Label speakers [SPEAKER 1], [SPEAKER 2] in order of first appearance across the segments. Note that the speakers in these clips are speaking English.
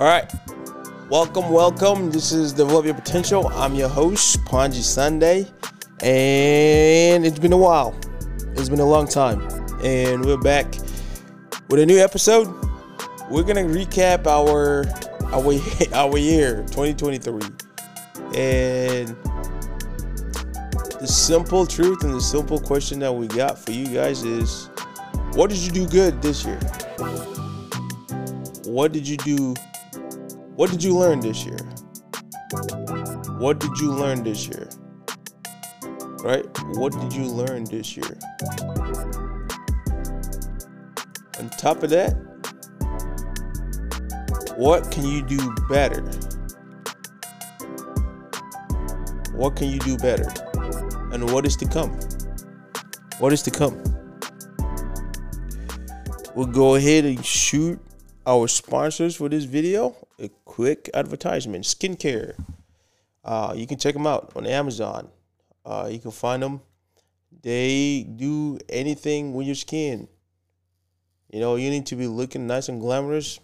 [SPEAKER 1] All right. Welcome, welcome. This is Develop Your Potential. I'm your host, Palngji Sunday. And it's been a while. It's been a long time. And we're back with a new episode. We're gonna recap our our our year 2023. And the simple truth and the simple question that we got for you guys is what did you do good this year? What did you do? What did you learn this year? What did you learn this year? Right? What did you learn this year? On top of that, what can you do better? What can you do better? And what is to come? What is to come? We'll go ahead and shoot our sponsors for this video. A quick advertisement skincare. Uh, you can check them out on Amazon. Uh, you can find them. They do anything with your skin. You know, you need to be looking nice and glamorous.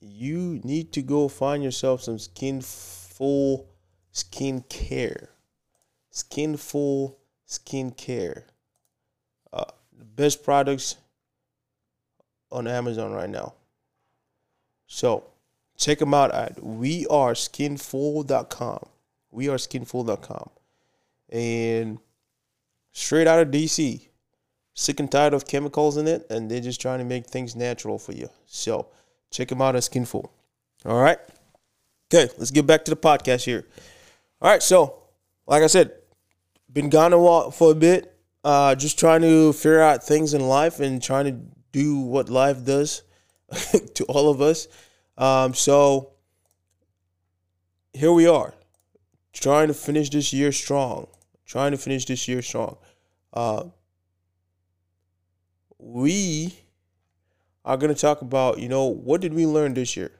[SPEAKER 1] You need to go find yourself some skinful skin care. Skinful skin care. Uh, the best products on Amazon right now. So check them out at weareskinful.com. Weareskinful.com. And straight out of DC. Sick and tired of chemicals in it, and they're just trying to make things natural for you. So check them out at Skinful. All right. Okay, let's get back to the podcast here. All right, so like I said, been gone a while for a bit. Uh, just trying to figure out things in life and trying to do what life does to all of us. Um, so here we are, trying to finish this year strong. Trying to finish this year strong. Uh, we are going to talk about, you know, what did we learn this year?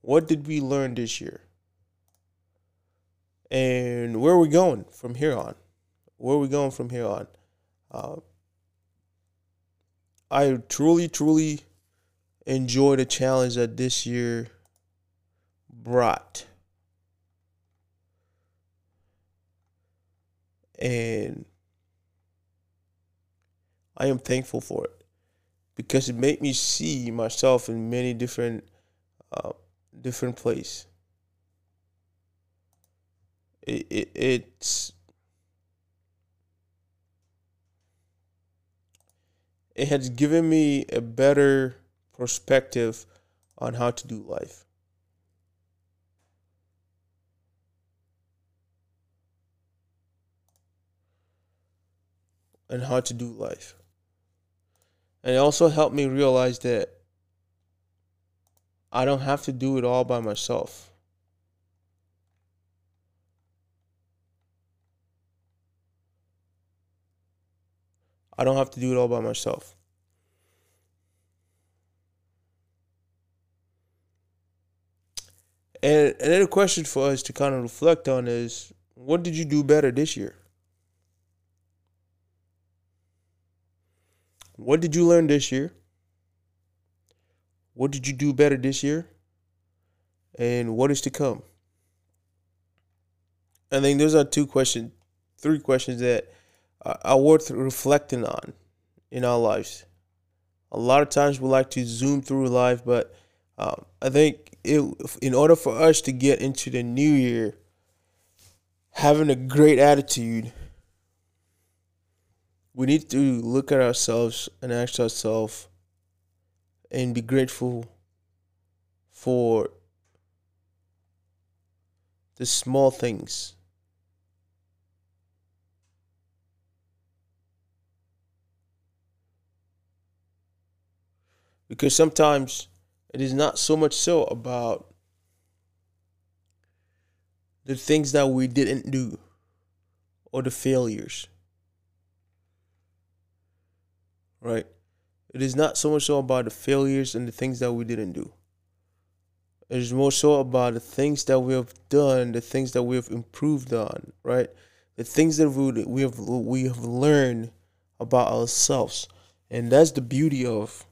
[SPEAKER 1] What did we learn this year? And where are we going from here on? Where are we going from here on? Uh, I truly, truly enjoy the challenge that this year brought. And I am thankful for it because it made me see myself in many different uh, different places. It, it it's it has given me a better perspective on how to do life. And how to do life. And it also helped me realize that I don't have to do it all by myself. I don't have to do it all by myself. And another question for us to kind of reflect on is what did you do better this year? What did you learn this year? What did you do better this year? And what is to come? I think those are two questions, three questions that are worth reflecting on in our lives. A lot of times we like to zoom through life, but um, I think it, in order for us to get into the new year, having a great attitude, we need to look at ourselves and ask ourselves and be grateful for the small things Because sometimes it is not so much so about the things that we didn't do or the failures. Right? It is not so much so about the failures and the things that we didn't do. It is more so about the things that we have done, the things that we have improved on, right? The things that we, we have we have learned about ourselves. And that's the beauty of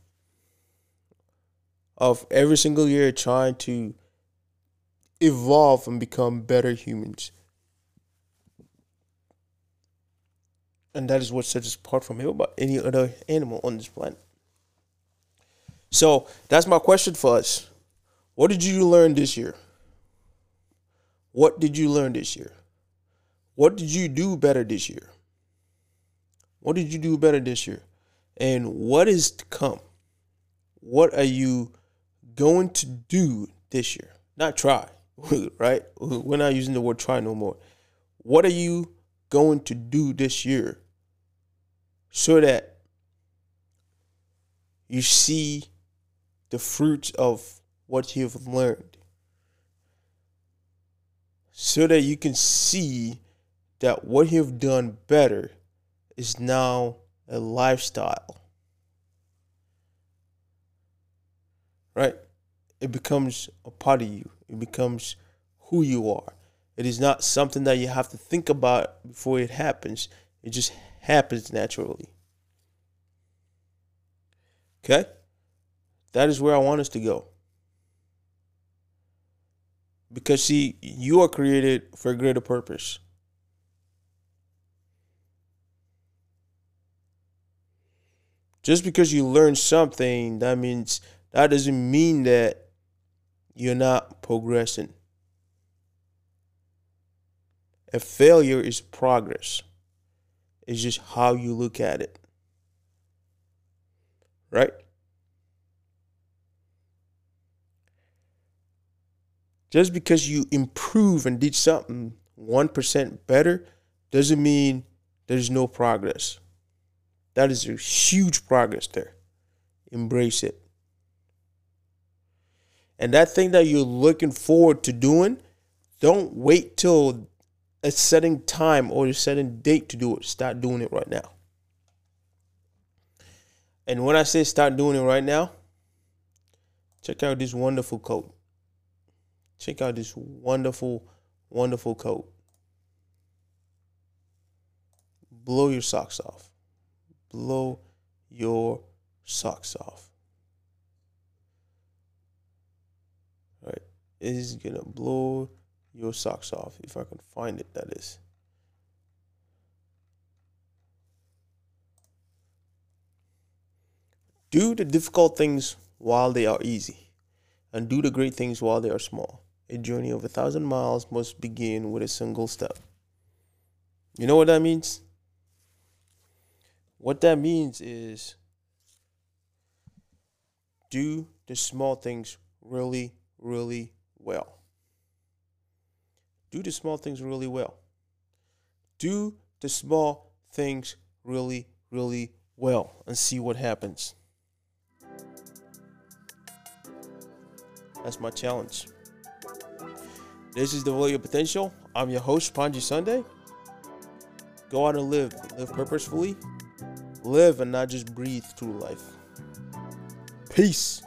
[SPEAKER 1] of every single year trying to evolve and become better humans. And that is what sets us apart from about any other animal on this planet. So that's my question for us. What did you learn this year? What did you learn this year? What did you do better this year? What did you do better this year? And what is to come? What are you going to do this year? Not try, right? We're not using the word try no more. What are you going to do this year so that you see the fruits of what you've learned? So that you can see that what you've done better is now a lifestyle. Right? It becomes a part of you, it becomes who you are. It is not something that you have to think about before it happens, it just happens naturally. Okay? That is where I want us to go. Because, see, you are created for a greater purpose. just because you learn something, that means that doesn't mean that you're not progressing. A failure is progress. It's just how you look at it. Right? Just because you improve and did something 1% better doesn't mean there's no progress. That is a huge progress there. Embrace it. And that thing that you're looking forward to doing, don't wait till a setting time or a setting date to do it. Start doing it right now. And when I say start doing it right now, check out this wonderful coat. Check out this wonderful, wonderful coat. Blow your socks off blow your socks off. Right? It is gonna blow your socks off. If I can find it, that is. Do the difficult things while they are easy, and do the great things while they are small. A journey of a thousand miles must begin with a single step. You know what that means? What that means is do the small things really, really well. Do the small things really well. Do the small things really, really well and see what happens. That's my challenge. This is Develop Your Potential. I'm your host, Palngji Sunday. Go out and live. Live purposefully live and not just breathe through life. Peace.